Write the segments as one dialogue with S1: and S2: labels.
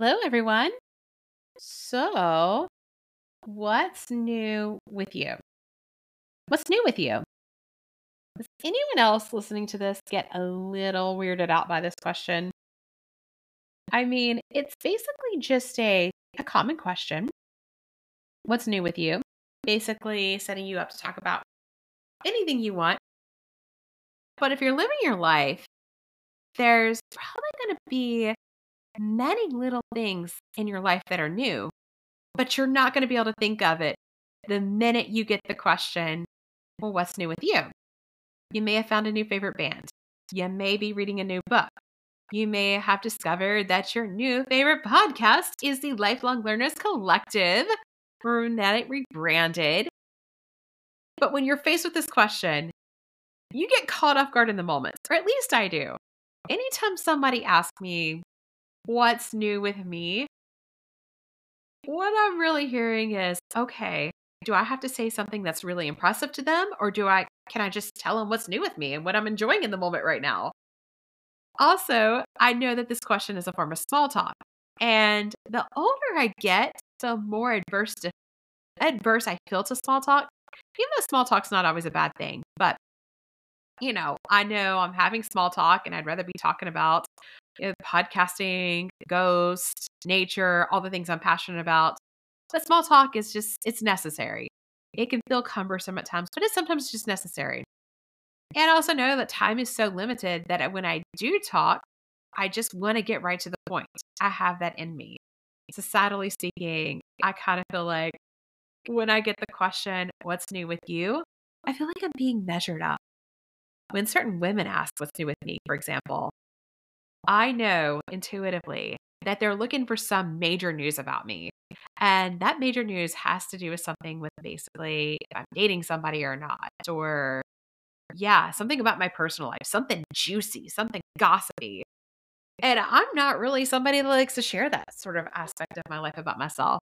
S1: Hello, everyone. So, what's new with you? What's new with you? Does anyone else listening to this get a little weirded out by this question? I mean, it's basically just a, a common question. What's new with you? Basically, setting you up to talk about anything you want. But if you're living your life, there's probably going to be many little things in your life that are new, but you're not going to be able to think of it the minute you get the question, well, what's new with you? You may have found a new favorite band. You may be reading a new book. You may have discovered that your new favorite podcast is the Lifelong Learners Collective, that rebranded. But when you're faced with this question, you get caught off guard in the moment, or at least I do. Anytime somebody asks me, what's new with me. What I'm really hearing is okay, do I have to say something that's really impressive to them or do I can I just tell them what's new with me and what I'm enjoying in the moment right now? Also, I know that this question is a form of small talk. And the older I get, the more adverse to, adverse I feel to small talk. Even though small talk's not always a bad thing, but you know, I know I'm having small talk and I'd rather be talking about you know, podcasting, ghost, nature, all the things I'm passionate about. But small talk is just, it's necessary. It can feel cumbersome at times, but it's sometimes just necessary. And I also know that time is so limited that uh, when I do talk, I just want to get right to the point. I have that in me. Societally speaking, I kind of feel like when I get the question, What's new with you? I feel like I'm being measured up. When certain women ask what's new with me, for example, I know intuitively that they're looking for some major news about me. And that major news has to do with something with basically if I'm dating somebody or not, or yeah, something about my personal life, something juicy, something gossipy. And I'm not really somebody that likes to share that sort of aspect of my life about myself.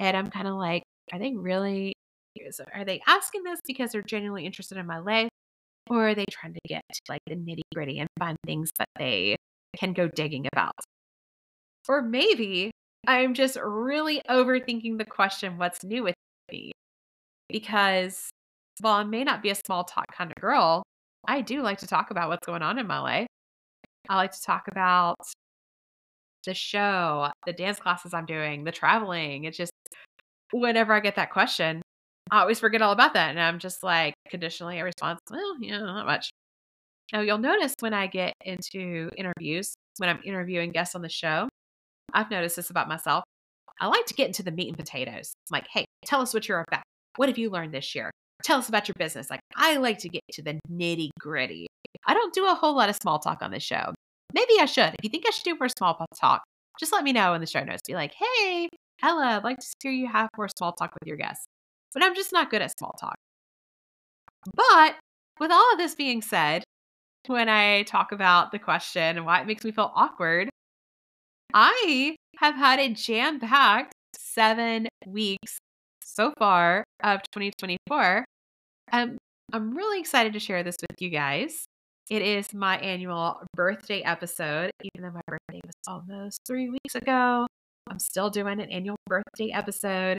S1: And I'm kind of like, are they really, are they asking this because they're genuinely interested in my life? Or are they trying to get to like the nitty gritty and find things that they can go digging about? Or maybe I'm just really overthinking the question, what's new with me? Because while I may not be a small talk kind of girl, I do like to talk about what's going on in my life. I like to talk about the show, the dance classes I'm doing, the traveling. It's just whenever I get that question, I always forget all about that. And I'm just like, conditionally, I respond, well, you know, not much. Now, you'll notice when I get into interviews, when I'm interviewing guests on the show, I've noticed this about myself. I like to get into the meat and potatoes. I'm like, hey, tell us what you're about. What have you learned this year? Tell us about your business. Like, I like to get to the nitty gritty. I don't do a whole lot of small talk on this show. Maybe I should. If you think I should do more small talk, just let me know in the show notes. Be like, hey, Ella, I'd like to hear you have more small talk with your guests but I'm just not good at small talk. But with all of this being said, when I talk about the question and why it makes me feel awkward, I have had a jam packed seven weeks so far of 2024. Um, I'm really excited to share this with you guys. It is my annual birthday episode, even though my birthday was almost three weeks ago. I'm still doing an annual birthday episode.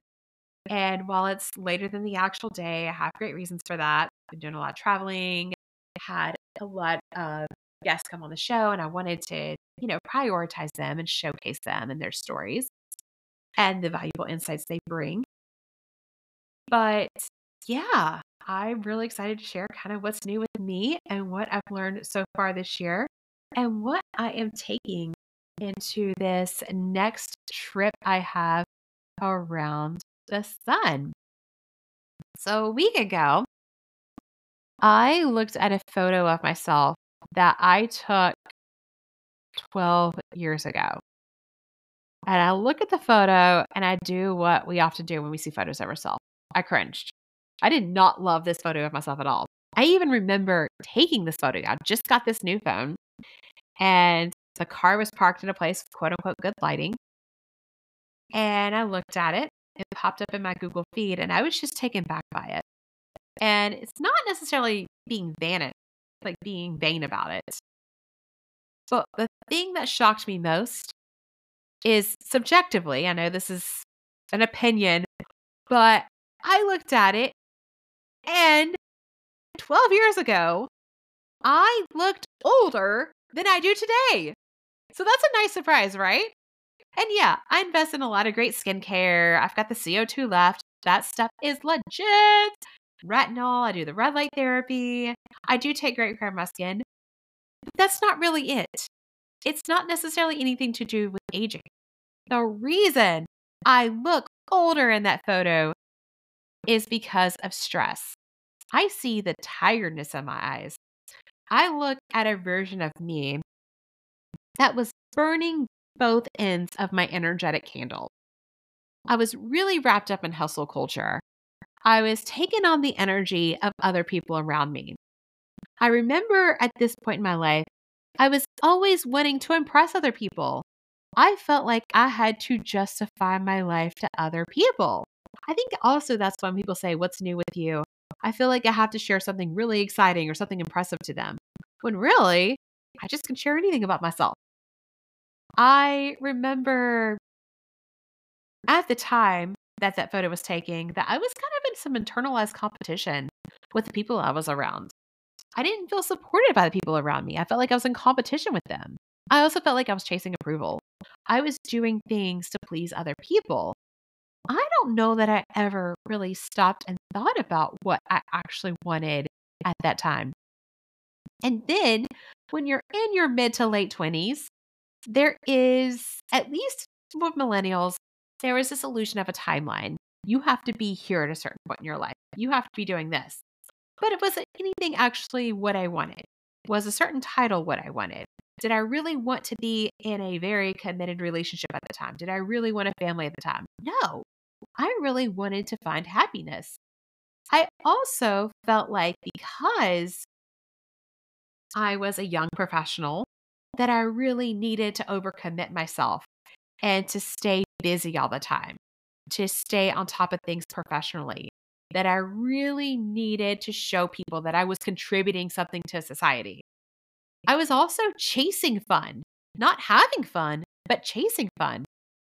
S1: And while it's later than the actual day, I have great reasons for that. I've been doing a lot of traveling, had a lot of guests come on the show, and I wanted to, you know, prioritize them and showcase them and their stories and the valuable insights they bring. But yeah, I'm really excited to share kind of what's new with me and what I've learned so far this year and what I am taking into this next trip I have around the sun. So a week ago, I looked at a photo of myself that I took 12 years ago. And I look at the photo and I do what we often do when we see photos of ourselves. I cringed. I did not love this photo of myself at all. I even remember taking this photo. I just got this new phone and the car was parked in a place quote unquote good lighting. And I looked at it it popped up in my Google feed and I was just taken back by it. And it's not necessarily being vain, like being vain about it. But the thing that shocked me most is subjectively, I know this is an opinion, but I looked at it and 12 years ago, I looked older than I do today. So that's a nice surprise, right? And yeah, I invest in a lot of great skincare. I've got the CO2 Lift. That stuff is legit. Retinol, I do the red light therapy. I do take great care of my skin. But that's not really it. It's not necessarily anything to do with aging. The reason I look older in that photo is because of stress. I see the tiredness in my eyes. I look at a version of me that was burning both ends of my energetic candle. I was really wrapped up in hustle culture. I was taking on the energy of other people around me. I remember at this point in my life, I was always wanting to impress other people. I felt like I had to justify my life to other people. I think also that's when people say, What's new with you? I feel like I have to share something really exciting or something impressive to them. When really, I just can share anything about myself. I remember at the time that that photo was taking that I was kind in some internalized competition with the people I was around. I didn't feel supported by the people around me. I felt like I was in competition with them. I also felt like I was chasing approval. I was doing things to please other people. I don't know that I ever really stopped and thought about what I actually wanted at that time. And then when you're in your mid to late 20s, there is, at least with millennials, there is this illusion of a timeline. You have to be here at a certain point in your life. You have to be doing this. But it wasn't anything actually what I wanted. Was a certain title what I wanted? Did I really want to be in a very committed relationship at the time? Did I really want a family at the time? No. I really wanted to find happiness. I also felt like because I was a young professional, that I really needed to overcommit myself and to stay busy all the time, to stay on top of things professionally, that I really needed to show people that I was contributing something to society. I was also chasing fun, not having fun, but chasing fun.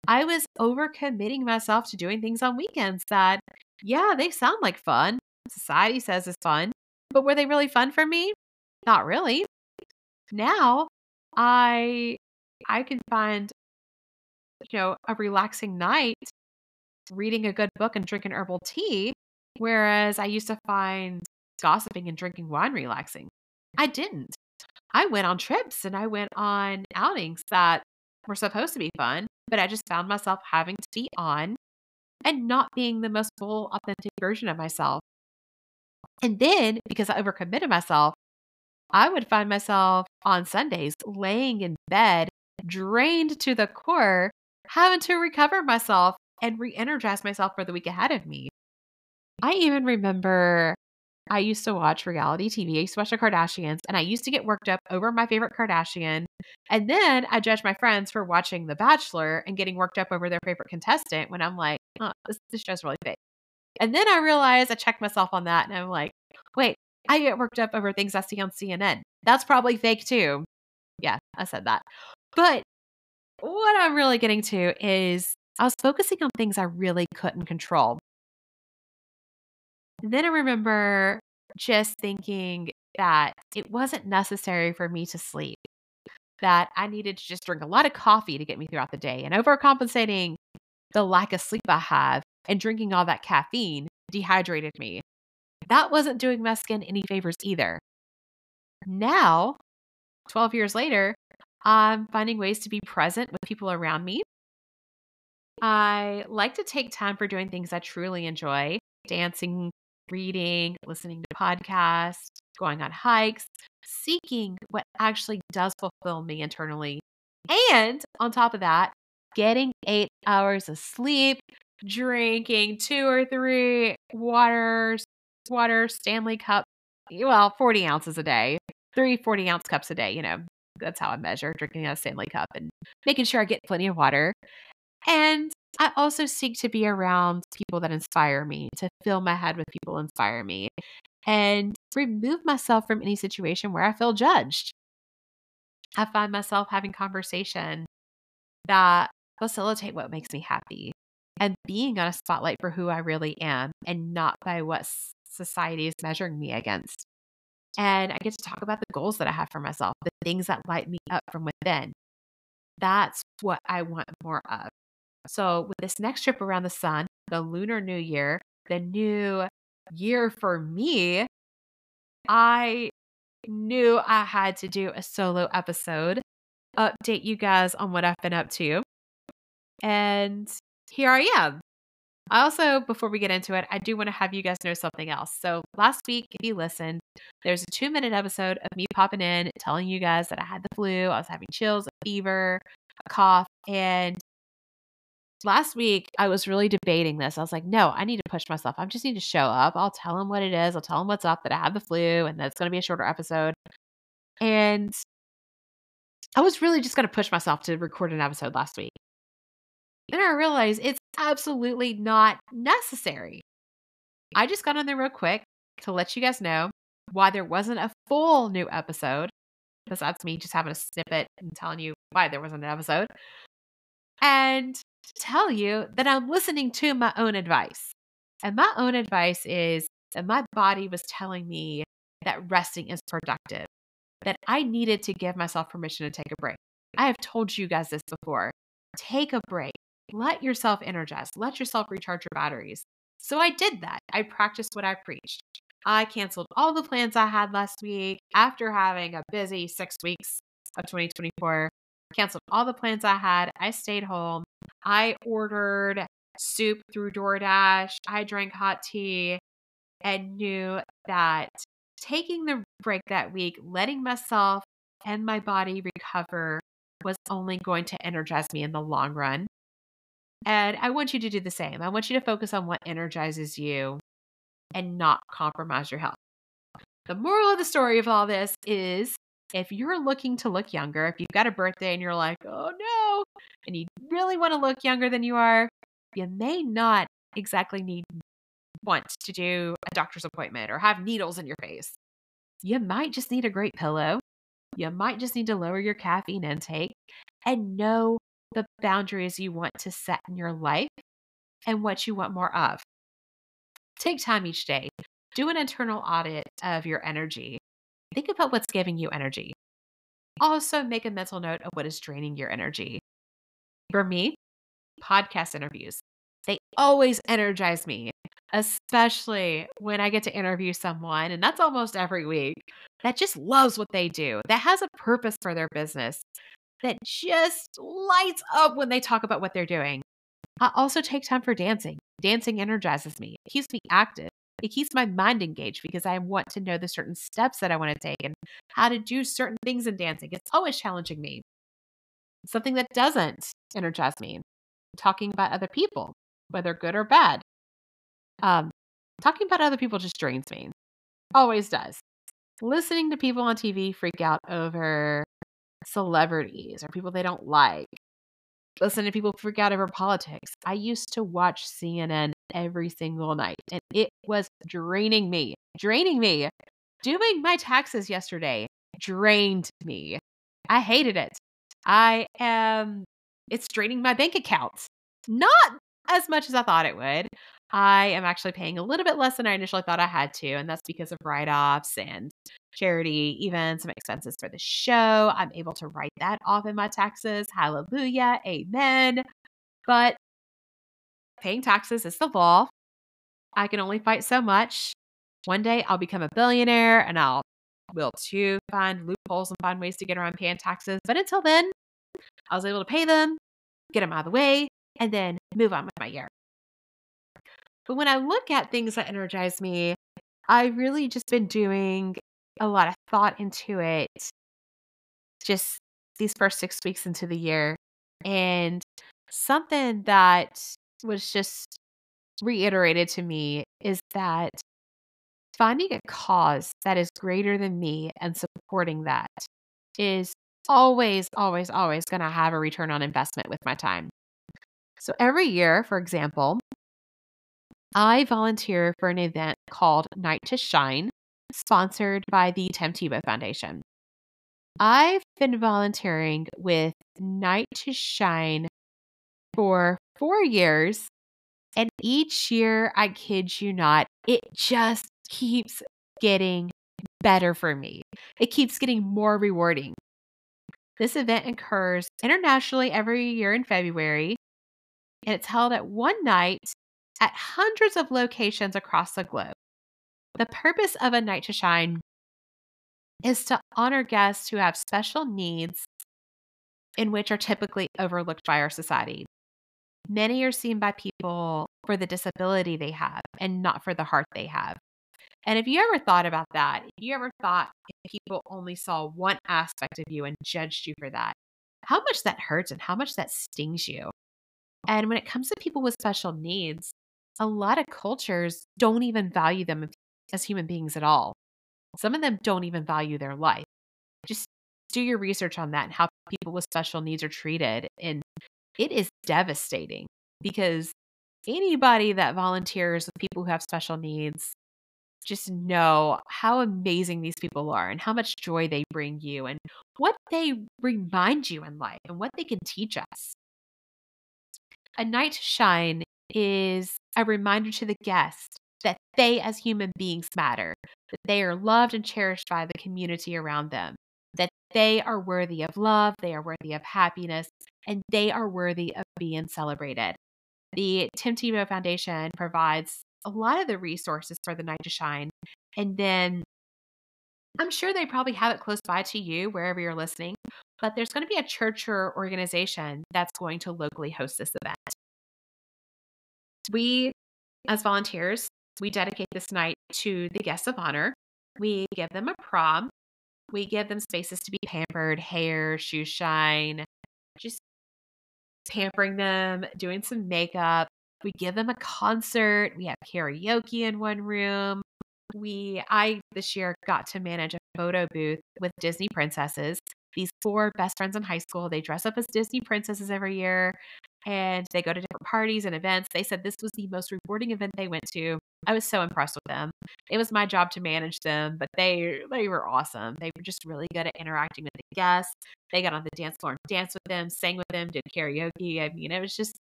S1: I was overcommitting myself to doing things on weekends that, yeah, they sound like fun. Society says it's fun, but were they really fun for me? Not really. Now I I can find you know a relaxing night reading a good book and drinking herbal tea whereas I used to find gossiping and drinking wine relaxing. I didn't. I went on trips and I went on outings that were supposed to be fun, but I just found myself having to be on and not being the most full, authentic version of myself. And then because I overcommitted myself, I would find myself on Sundays laying in bed, drained to the core, having to recover myself and re energize myself for the week ahead of me. I even remember I used to watch reality TV. The Kardashians, and I used to get worked up over my favorite Kardashian. And then I judge my friends for watching The Bachelor and getting worked up over their favorite contestant when I'm like, oh, this, this show's really fake. And then I realized I checked myself on that and I'm like, wait, I get worked up over things I see on CNN. That's probably fake too. Yeah, I said that. But what I'm really getting to is I was focusing on things I really couldn't control. Then I remember just thinking that it wasn't necessary for me to sleep, that I needed to just drink a lot of coffee to get me throughout the day and overcompensating the lack of sleep I have and drinking all that caffeine dehydrated me. That wasn't doing my skin any favors either. Now, 12 years later, I'm finding ways to be present with people around me. I like to take time for doing things I truly enjoy dancing, reading, listening to podcasts, going on hikes, seeking what actually does fulfill me internally. And on top of that, getting eight hours of sleep, drinking two or three waters, water, Stanley cup, well, 40 ounces a day, three 40 ounce cups a day. You know, that's how I measure drinking a Stanley cup and making sure I get plenty of water. And I also seek to be around people that inspire me, to fill my head with people inspire me, and remove myself from any situation where I feel judged. I find myself having conversation that facilitate what makes me happy and being on a spotlight for who I really am and not by what society is measuring me against. And I get to talk about the goals that I have for myself, the things that light me up from within. That's what I want more of. So, with this next trip around the sun, the Lunar New Year, the new year for me, I knew I had to do a solo episode, update you guys on what I've been up to. And here I am. I also, before we get into it, I do want to have you guys know something else. So, last week, if you listened, there's a two minute episode of me popping in, telling you guys that I had the flu, I was having chills, a fever, a cough. And last week, I was really debating this. I was like, no, I need to push myself. I just need to show up. I'll tell them what it is. I'll tell them what's up, that I have the flu, and that it's going to be a shorter episode. And I was really just going to push myself to record an episode last week. Then I realized it's absolutely not necessary. I just got on there real quick to let you guys know why there wasn't a full new episode, because that's me just having a snippet and telling you why there wasn't an episode, and tell you that I'm listening to my own advice. And my own advice is that my body was telling me that resting is productive, that I needed to give myself permission to take a break. I have told you guys this before. Take a break. Let yourself energize. Let yourself recharge your batteries. So I did that. I practiced what I preached. I canceled all the plans I had last week after having a busy six weeks of 2024. Canceled all the plans I had. I stayed home. I ordered soup through DoorDash. I drank hot tea and knew that taking the break that week, letting myself and my body recover was only going to energize me in the long run. And I want you to do the same. I want you to focus on what energizes you and not compromise your health. The moral of the story of all this is if you're looking to look younger, if you've got a birthday and you're like, oh no, and you really want to look younger than you are, you may not exactly need want to do a doctor's appointment or have needles in your face. You might just need a great pillow. You might just need to lower your caffeine intake and know the boundaries you want to set in your life and what you want more of. Take time each day. Do an internal audit of your energy. Think about what's giving you energy. Also, make a mental note of what is draining your energy. For me, podcast interviews. They always energize me, especially when I get to interview someone, and that's almost every week, that just loves what they do, that has a purpose for their business, that just lights up when they talk about what they're doing. I also take time for dancing. Dancing energizes me, it keeps me active. It keeps my mind engaged because I want to know the certain steps that I want to take and how to do certain things in dancing. It's always challenging me. Something that doesn't energize me, talking about other people, whether good or bad. Um, talking about other people just drains me. Always does. Listening to people on TV freak out over celebrities or people they don't like. Listen to people freak out over politics. I used to watch CNN every single night and it was draining me, draining me. Doing my taxes yesterday drained me. I hated it. I am, it's draining my bank account. Not as much as I thought it would. I am actually paying a little bit less than I initially thought I had to, and that's because of write offs and charity, even some expenses for the show. I'm able to write that off in my taxes. Hallelujah. Amen. But paying taxes is the law. I can only fight so much. One day I'll become a billionaire and I'll will to find loopholes and find ways to get around paying taxes. But until then, I was able to pay them, get them out of the way, and then move on with my year. But when I look at things that energize me, I've really just been doing a lot of thought into it just these first six weeks into the year. And something that was just reiterated to me is that finding a cause that is greater than me and supporting that is always, always, always going to have a return on investment with my time. So every year, for example, I volunteer for an event called Night to Shine, sponsored by the Tim Tebow Foundation. I've been volunteering with Night to Shine for four years. And each year, I kid you not, it just keeps getting better for me. It keeps getting more rewarding. This event occurs internationally every year in February, and it's held at one night at hundreds of locations across the globe. The purpose of A Night to Shine is to honor guests who have special needs in which are typically overlooked by our society. Many are seen by people for the disability they have and not for the heart they have. And if you ever thought about that, if you ever thought people only saw one aspect of you and judged you for that, how much that hurts and how much that stings you. And when it comes to people with special needs, a lot of cultures don't even value them as human beings at all. Some of them don't even value their life. Just do your research on that and how people with special needs are treated. And it is devastating because anybody that volunteers with people who have special needs just know how amazing these people are and how much joy they bring you and what they remind you in life and what they can teach us. A night to shine is a reminder to the guest that they, as human beings, matter, that they are loved and cherished by the community around them, that they are worthy of love, they are worthy of happiness, and they are worthy of being celebrated. The Tim Tebow Foundation provides a lot of the resources for the night to shine. And then I'm sure they probably have it close by to you wherever you're listening, but there's going to be a church or organization that's going to locally host this event. We, as volunteers, we dedicate this night to the guests of honor. We give them a prom. We give them spaces to be pampered, hair, shoe shine, just pampering them, doing some makeup, we give them a concert. We have karaoke in one room. We, I this year got to manage a photo booth with Disney princesses. These four best friends in high school, they dress up as Disney princesses every year and they go to different parties and events. They said this was the most rewarding event they went to. I was so impressed with them. It was my job to manage them, but they they were awesome. They were just really good at interacting with the guests. They got on the dance floor and danced with them, sang with them, did karaoke. I mean, it was just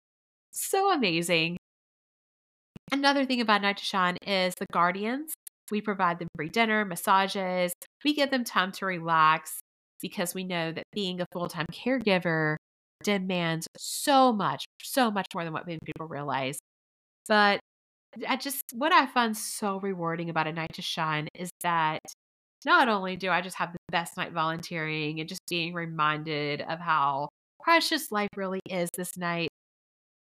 S1: so amazing. Another thing about Night to Shine is the Guardians. We provide them free dinner, massages. We give them time to relax because we know that being a full time caregiver demands so much, so much more than what many people realize. But I just, what I find so rewarding about A Night to Shine is that not only do I just have the best night volunteering and just being reminded of how precious life really is this night,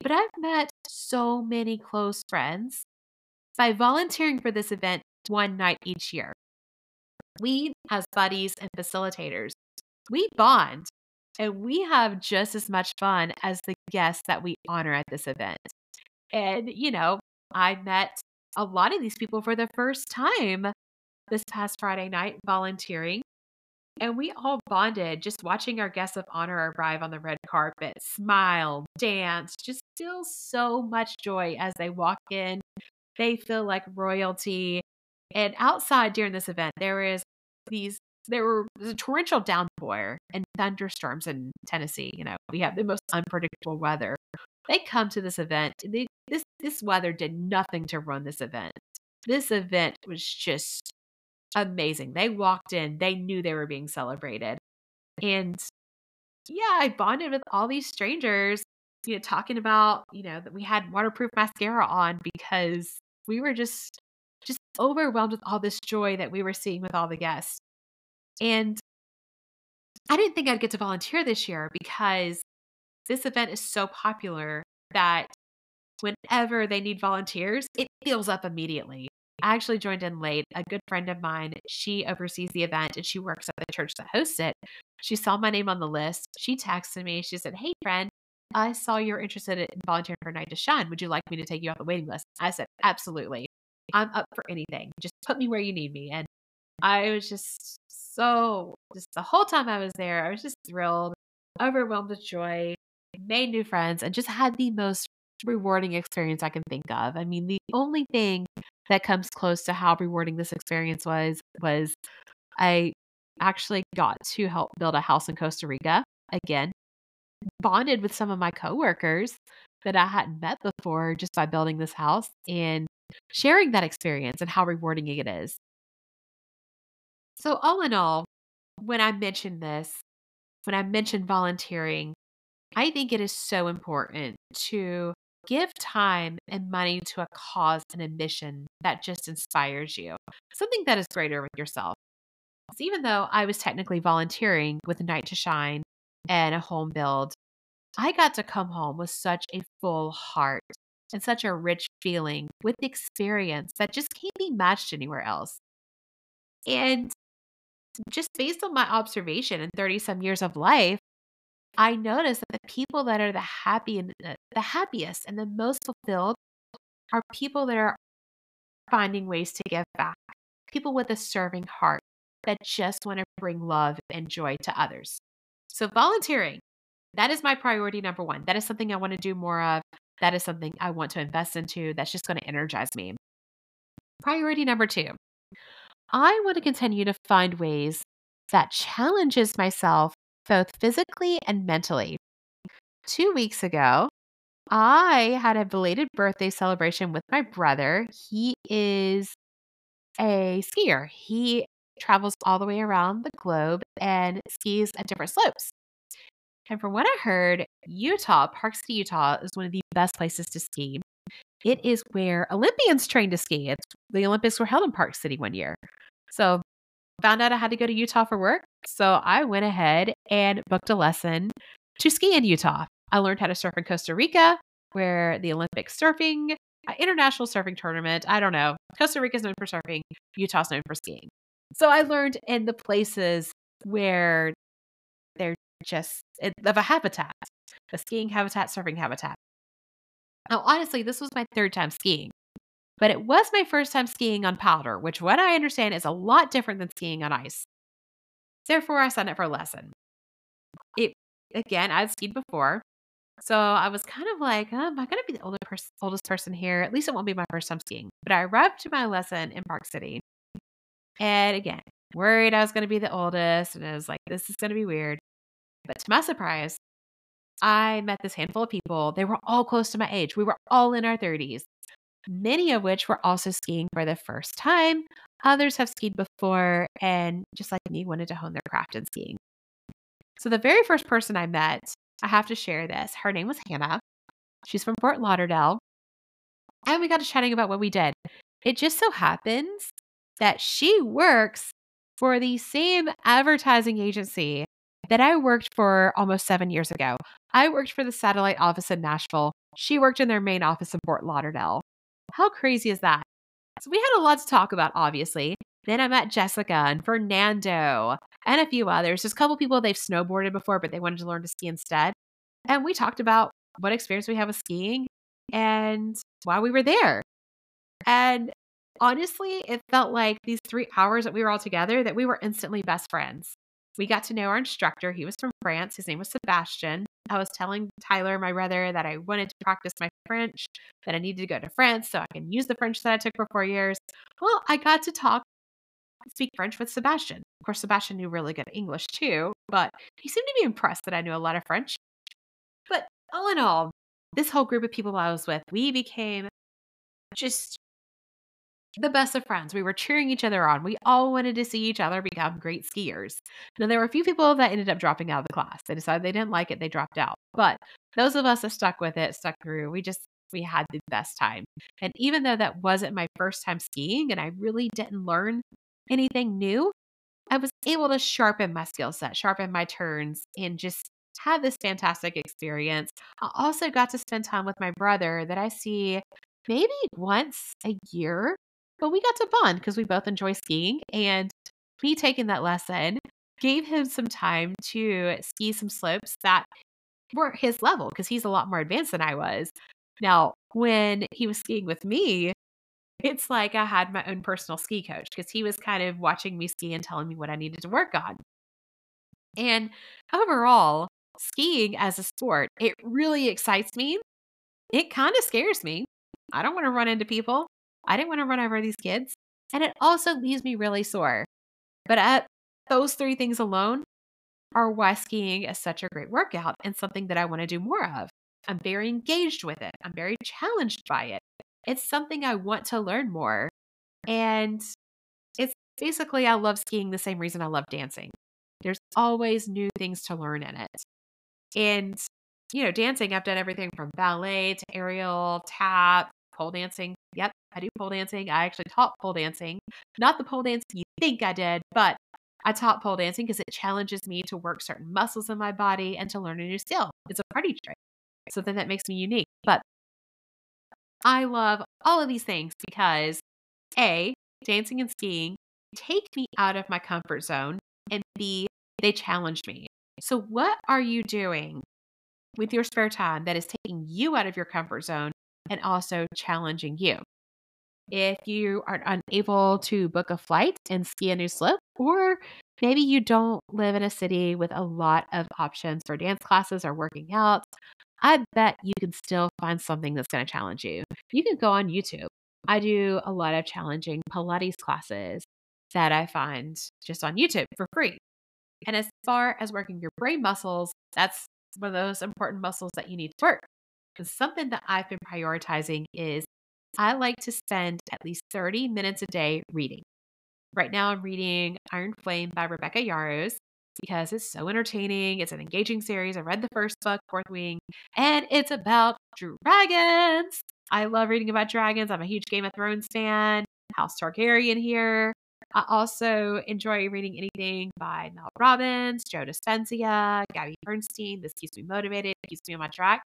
S1: but I've met so many close friends by volunteering for this event one night each year. We, as buddies and facilitators, we bond and we have just as much fun as the guests that we honor at this event. And, you know, I met a lot of these people for the first time this past Friday night volunteering. And we all bonded just watching our guests of honor arrive on the red carpet, smile, dance, just feel so much joy as they walk in. They feel like royalty. And outside during this event, there is these there were a torrential downpour and thunderstorms in Tennessee. You know, we have the most unpredictable weather. They come to this event. They, this this weather did nothing to run this event. This event was just amazing. They walked in, they knew they were being celebrated. And yeah, I bonded with all these strangers, you know, talking about, you know, that we had waterproof mascara on because we were just just overwhelmed with all this joy that we were seeing with all the guests. And I didn't think I'd get to volunteer this year because this event is so popular that whenever they need volunteers, it fills up immediately. I actually joined in late. A good friend of mine, she oversees the event and she works at the church that hosts it. She saw my name on the list. She texted me. She said, Hey, friend, I saw you're interested in volunteering for Night to Shine. Would you like me to take you off the waiting list? I said, Absolutely. I'm up for anything. Just put me where you need me. And I was just so, just the whole time I was there, I was just thrilled, overwhelmed with joy, made new friends, and just had the most rewarding experience I can think of. I mean, the only thing that comes close to how rewarding this experience was was I actually got to help build a house in Costa Rica again. bonded with some of my coworkers that I hadn't met before just by building this house and sharing that experience and how rewarding it is. So, all in all, when I mentioned this, when I mentioned volunteering, I think it is so important to give time and money to a cause and a mission that just inspires you, something that is greater with yourself. So even though I was technically volunteering with Night to Shine and a home build, I got to come home with such a full heart and such a rich feeling with experience that just can't be matched anywhere else. And just based on my observation in 30 some years of life, I noticed that the people that are the happy and the, the happiest and the most fulfilled are people that are finding ways to give back, people with a serving heart that just want to bring love and joy to others. So, volunteering, that is my priority number one. That is something I want to do more of. That is something I want to invest into. That's just going to energize me. Priority number two, I want to continue to find ways that challenges myself both physically and mentally. Two weeks ago, I had a belated birthday celebration with my brother. He is a skier. He travels all the way around the globe and skis at different slopes. And from what I heard, Utah, Park City, Utah, is one of the best places to ski. It is where Olympians train to ski. It's the Olympics were held in Park City one year. So found out I had to go to Utah for work. So I went ahead and booked a lesson to ski in Utah. I learned how to surf in Costa Rica, where the Olympic surfing, uh, international surfing tournament, I don't know. Costa Rica is known for surfing, Utah's known for skiing. So I learned in the places where they're just of a habitat, a skiing habitat, surfing habitat. Now, honestly, this was my third time skiing. But it was my first time skiing on powder, which, what I understand, is a lot different than skiing on ice. Therefore, I signed up for a lesson. It again, I'd skied before, so I was kind of like, oh, "Am I going to be the older pers- oldest person here? At least it won't be my first time skiing." But I arrived to my lesson in Park City, and again, worried I was going to be the oldest, and I was like, "This is going to be weird." But to my surprise, I met this handful of people. They were all close to my age. We were all in our 30s many of which were also skiing for the first time. Others have skied before and, just like me, wanted to hone their craft in skiing. So, the very first person I met, I have to share this. Her name was Hannah. She's from Fort Lauderdale. And we got to chatting about what we did. It just so happens that she works for the same advertising agency that I worked for almost seven years ago. I worked for the satellite office in Nashville. She worked in their main office in Fort Lauderdale. How crazy is that? So we had a lot to talk about, obviously. Then I met Jessica and Fernando and a few others. There's a couple people they've snowboarded before, but they wanted to learn to ski instead. And we talked about what experience we have with skiing and why we were there. And honestly, it felt like these three hours that we were all together that we were instantly best friends. We got to know our instructor. He was from France. His name was Sebastian. I was telling Tyler, my brother, that I wanted to practice my French, that I needed to go to France so I can use the French that I took for four years. Well, I got to talk, speak French with Sebastian. Of course, Sebastian knew really good English too, but he seemed to be impressed that I knew a lot of French. But all in all, this whole group of people I was with, we became just the best of friends. We were cheering each other on. We all wanted to see each other become great skiers. Now, there were a few people that ended up dropping out of the class. They decided they didn't like it, they dropped out. But those of us that stuck with it, stuck through, we just, we had the best time. And even though that wasn't my first time skiing and I really didn't learn anything new, I was able to sharpen my skill set, sharpen my turns, and just have this fantastic experience. I also got to spend time with my brother that I see maybe once a year but we got to bond because we both enjoy skiing. And me taking that lesson gave him some time to ski some slopes that were his level because he's a lot more advanced than I was. Now, when he was skiing with me, it's like I had my own personal ski coach because he was kind of watching me ski and telling me what I needed to work on. And overall, skiing as a sport, it really excites me. It kind of scares me. I don't want to run into people. I didn't want to run over these kids. And it also leaves me really sore. But at those three things alone, are why skiing is such a great workout and something that I want to do more of. I'm very engaged with it. I'm very challenged by it. It's something I want to learn more. And it's basically, I love skiing the same reason I love dancing. There's always new things to learn in it. And, you know, dancing, I've done everything from ballet to aerial, tap, pole dancing. Yep, I do pole dancing. I actually taught pole dancing. Not the pole dance you think I did, but I taught pole dancing because it challenges me to work certain muscles in my body and to learn a new skill. It's a party trick. Something that makes me unique. But I love all of these things because A, dancing and skiing take me out of my comfort zone, and B, they challenge me. So, what are you doing with your spare time that is taking you out of your comfort zone and also challenging you? If you are unable to book a flight and ski a new slope, or maybe you don't live in a city with a lot of options for dance classes or working out, I bet you can still find something that's going to challenge you. You can go on YouTube. I do a lot of challenging Pilates classes that I find just on YouTube for free. And as far as working your brain muscles, that's one of those important muscles that you need to work. Something that I've been prioritizing is I like to spend at least 30 minutes a day reading. Right now, I'm reading Iron Flame by Rebecca Yarros because it's so entertaining. It's an engaging series. I read the first book, Fourth Wing, and it's about dragons. I love reading about dragons. I'm a huge Game of Thrones fan. House Targaryen here. I also enjoy reading anything by Mel Robbins, Joe Dispenza, Gabby Bernstein. This keeps me motivated, keeps me on my track.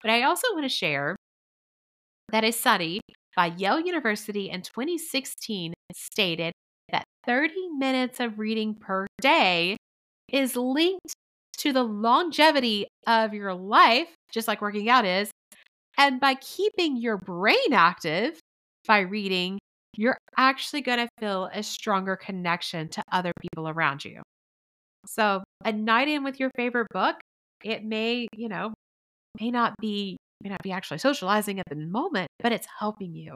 S1: But I also want to share that a study by Yale University in 2016 stated that 30 minutes of reading per day is linked to the longevity of your life, just like working out is. And by keeping your brain active by reading, you're actually going to feel a stronger connection to other people around you. So, a night in with your favorite book, it may, you know, may not be may not be actually socializing at the moment, but it's helping you.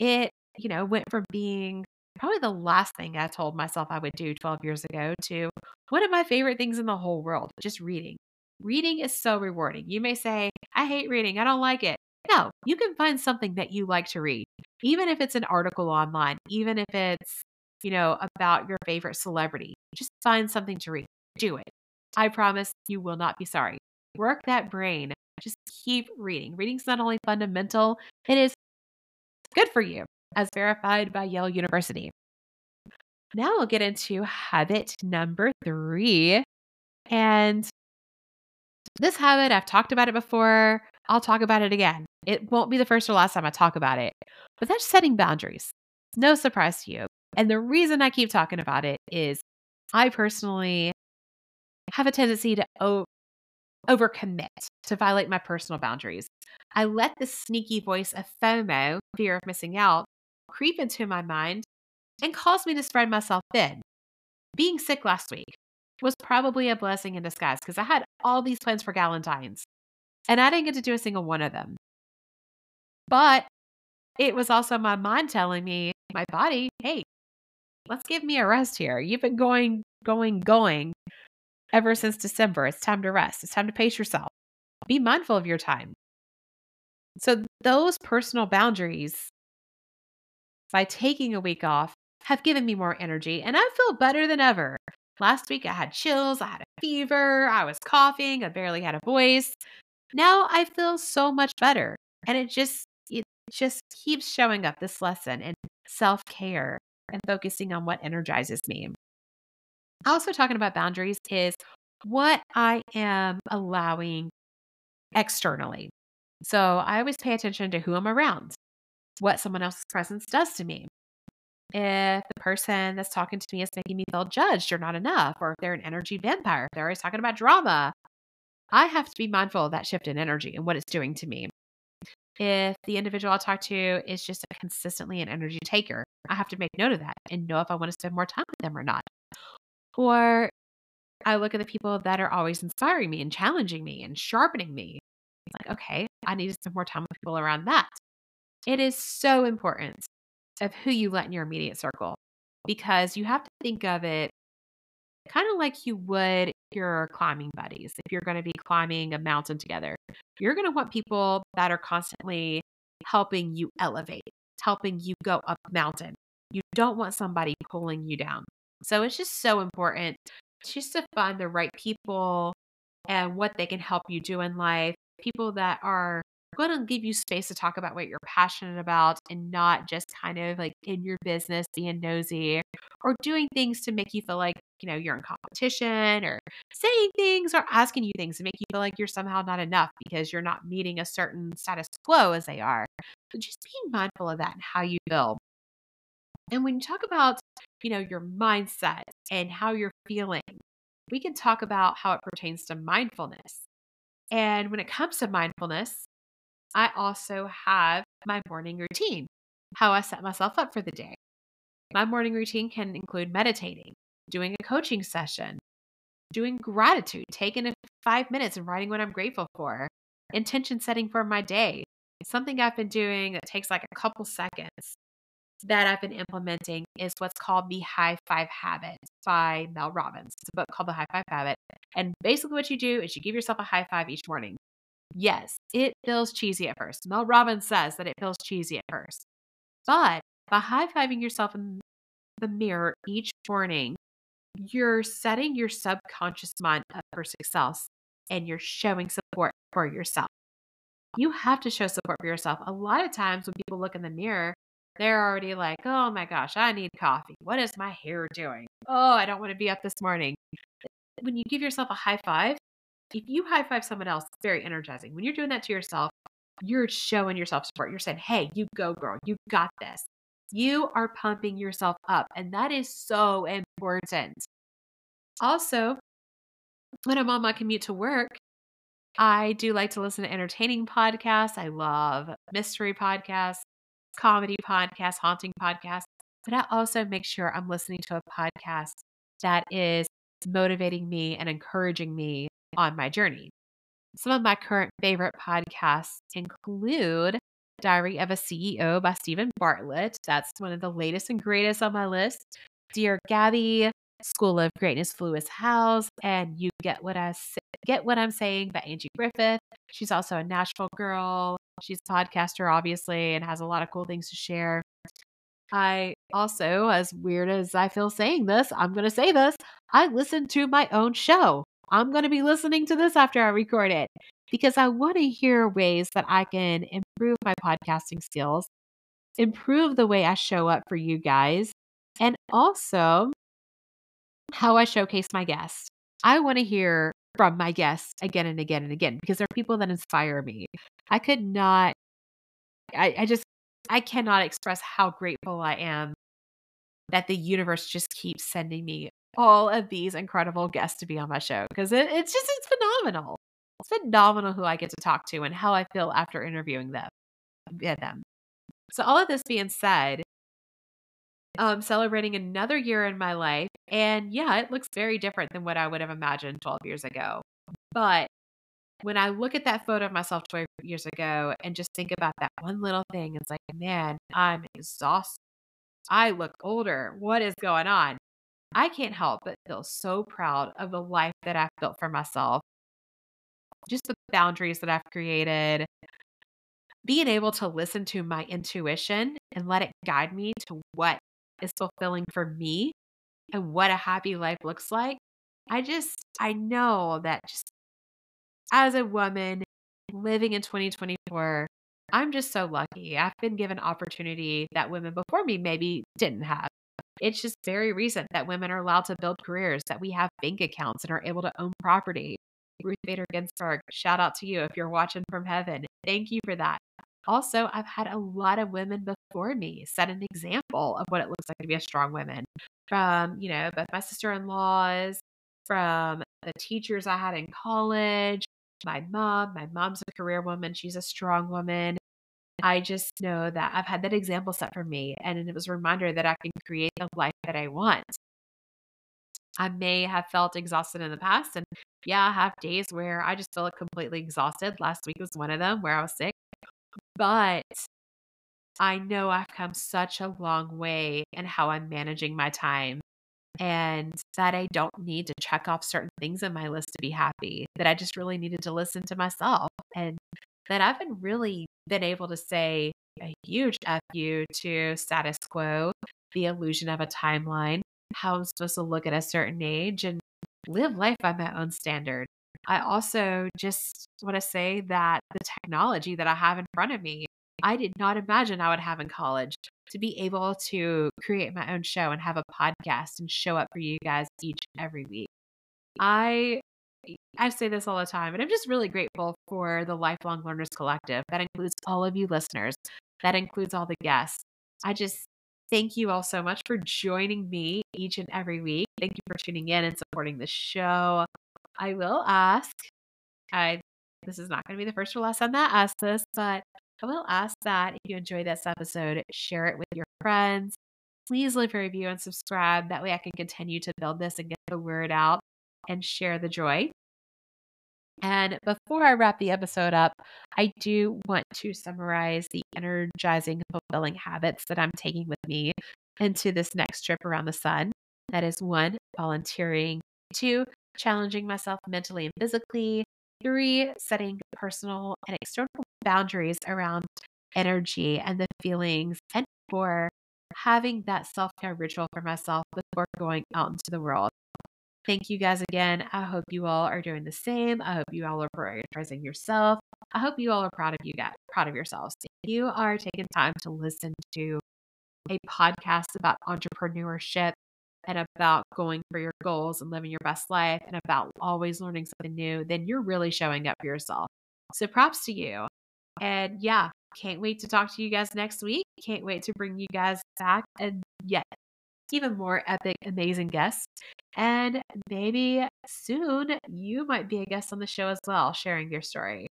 S1: It, you know, went from being probably the last thing I told myself I would do 12 years ago to one of my favorite things in the whole world, just reading. Reading is so rewarding. You may say, I hate reading, I don't like it. No, you can find something that you like to read, even if it's an article online, even if it's, you know, about your favorite celebrity. Just find something to read. Do it. I promise you will not be sorry. Work that brain. Just keep reading. Reading's not only fundamental, it is good for you, as verified by Yale University. Now we'll get into habit number three. And this habit, I've talked about it before. I'll talk about it again. It won't be the first or last time I talk about it, but that's setting boundaries. No surprise to you. And the reason I keep talking about it is I personally have a tendency to overcommit, to violate my personal boundaries. I let the sneaky voice of FOMO, fear of missing out, creep into my mind and cause me to spread myself thin. Being sick last week was probably a blessing in disguise because I had all these plans for Galentine's and I didn't get to do a single one of them. But it was also my mind telling me, my body, hey, let's give me a rest here. You've been going, going, going ever since December. It's time to rest. It's time to pace yourself. Be mindful of your time. So, those personal boundaries, by taking a week off, have given me more energy and I feel better than ever. Last week I had chills, I had a fever, I was coughing, I barely had a voice. Now I feel so much better. And it just it just keeps showing up this lesson and self-care and focusing on what energizes me. Also talking about boundaries is what I am allowing externally. So I always pay attention to who I'm around, what someone else's presence does to me if the person that's talking to me is making me feel judged or not enough, or if they're an energy vampire, if they're always talking about drama, I have to be mindful of that shift in energy and what it's doing to me. If the individual I talk to is just consistently an energy taker, I have to make note of that and know if I want to spend more time with them or not. Or I look at the people that are always inspiring me and challenging me and sharpening me. It's like, okay, I need to spend more time with people around that. It is so important of who you let in your immediate circle because you have to think of it kind of like you would your climbing buddies. If you're going to be climbing a mountain together, you're going to want people that are constantly helping you elevate, helping you go up mountain. You don't want somebody pulling you down. So it's just so important just to find the right people and what they can help you do in life. People that are going to give you space to talk about what you're passionate about and not just kind of like in your business being nosy or doing things to make you feel like, you know, you're in competition or saying things or asking you things to make you feel like you're somehow not enough because you're not meeting a certain status quo as they are. So just being mindful of that and how you feel. And when you talk about, you know, your mindset and how you're feeling, we can talk about how it pertains to mindfulness. And when it comes to mindfulness, I also have my morning routine, how I set myself up for the day. My morning routine can include meditating, doing a coaching session, doing gratitude, taking five minutes and writing what I'm grateful for, intention setting for my day. Something I've been doing that takes like a couple seconds that I've been implementing is what's called the High Five Habit by Mel Robbins. It's a book called The High Five Habit. And basically, what you do is you give yourself a high five each morning. Yes, it feels cheesy at first. Mel Robbins says that it feels cheesy at first. But by high fiving yourself in the mirror each morning, you're setting your subconscious mind up for success and you're showing support for yourself. You have to show support for yourself. A lot of times when people look in the mirror, they're already like, oh my gosh, I need coffee. What is my hair doing? Oh, I don't want to be up this morning. When you give yourself a high five, if you high five someone else, it's very energizing. When you're doing that to yourself, you're showing yourself support. You're saying, hey, you go, girl. You got this. You are pumping yourself up. And that is so important. Also, when I'm on my commute to work, I do like to listen to entertaining podcasts. I love mystery podcasts, comedy podcasts, haunting podcasts. But I also make sure I'm listening to a podcast that is motivating me and encouraging me on my journey. Some of my current favorite podcasts include Diary of a CEO by Steven Bartlett. That's one of the latest and greatest on my list. Dear Gabby, School of Greatness Lewis Howes, and You Get What I Say, Get What I'm Saying by Angie Griffith. She's also a Nashville girl. She's a podcaster, obviously, and has a lot of cool things to share. I also, as weird as I feel saying this, I'm going to say this I listen to my own show. I'm going to be listening to this after I record it because I want to hear ways that I can improve my podcasting skills, improve the way I show up for you guys, and also how I showcase my guests. I want to hear from my guests again and again and again because they're people that inspire me. I could not, I, I just, I cannot express how grateful I am that the universe just keeps sending me all of these incredible guests to be on my show because it, it's just it's phenomenal. It's phenomenal who I get to talk to and how I feel after interviewing them. Yeah, them. So all of this being said, um, celebrating another year in my life, and yeah, it looks very different than what I would have imagined 12 years ago. But when I look at that photo of myself 12 years ago and just think about that one little thing, it's like, man, I'm exhausted. I look older. What is going on? I can't help but feel so proud of the life that I've built for myself. Just the boundaries that I've created, being able to listen to my intuition and let it guide me to what is fulfilling for me and what a happy life looks like. I just, I know that just as a woman living in 2024, I'm just so lucky. I've been given opportunity that women before me maybe didn't have. It's just very recent that women are allowed to build careers, that we have bank accounts and are able to own property. Ruth Bader Ginsburg, shout out to you if you're watching from heaven. Thank you for that. Also, I've had a lot of women before me set an example of what it looks like to be a strong woman. From, you know, both my sister in laws, from the teachers I had in college, my mom. My mom's a career woman, she's a strong woman. I just know that I've had that example set for me, and it was a reminder that I can create the life that I want. I may have felt exhausted in the past, and yeah, I have days where I just feel completely exhausted. Last week was one of them where I was sick, but I know I've come such a long way in how I'm managing my time and that I don't need to check off certain things in my list to be happy, that I just really needed to listen to myself and that I've been really been able to say a huge F you to status quo, the illusion of a timeline, how I'm supposed to look at a certain age and live life by my own standard. I also just want to say that the technology that I have in front of me, I did not imagine I would have in college to be able to create my own show and have a podcast and show up for you guys each and every week. I I say this all the time, and I'm just really grateful for the Lifelong Learners Collective. That includes all of you listeners. That includes all the guests. I just thank you all so much for joining me each and every week. Thank you for tuning in and supporting the show. I will ask, I this is not going to be the first or last time that I ask this, but I will ask that if you enjoyed this episode, share it with your friends. Please leave a review and subscribe. That way I can continue to build this and get the word out and share the joy. And before I wrap the episode up, I do want to summarize the energizing, fulfilling habits that I'm taking with me into this next trip around the sun. That is one, volunteering, two, challenging myself mentally and physically, three, setting personal and external boundaries around energy and the feelings, and four, having that self care ritual for myself before going out into the world. Thank you guys again. I hope you all are doing the same. I hope you all are prioritizing yourself. I hope you all are proud of you guys, proud of yourselves. You are taking time to listen to a podcast about entrepreneurship and about going for your goals and living your best life and about always learning something new, then you're really showing up for yourself. So props to you. And yeah, can't wait to talk to you guys next week. Can't wait to bring you guys back and yet even more epic, amazing guests. And maybe soon you might be a guest on the show as well, sharing your story.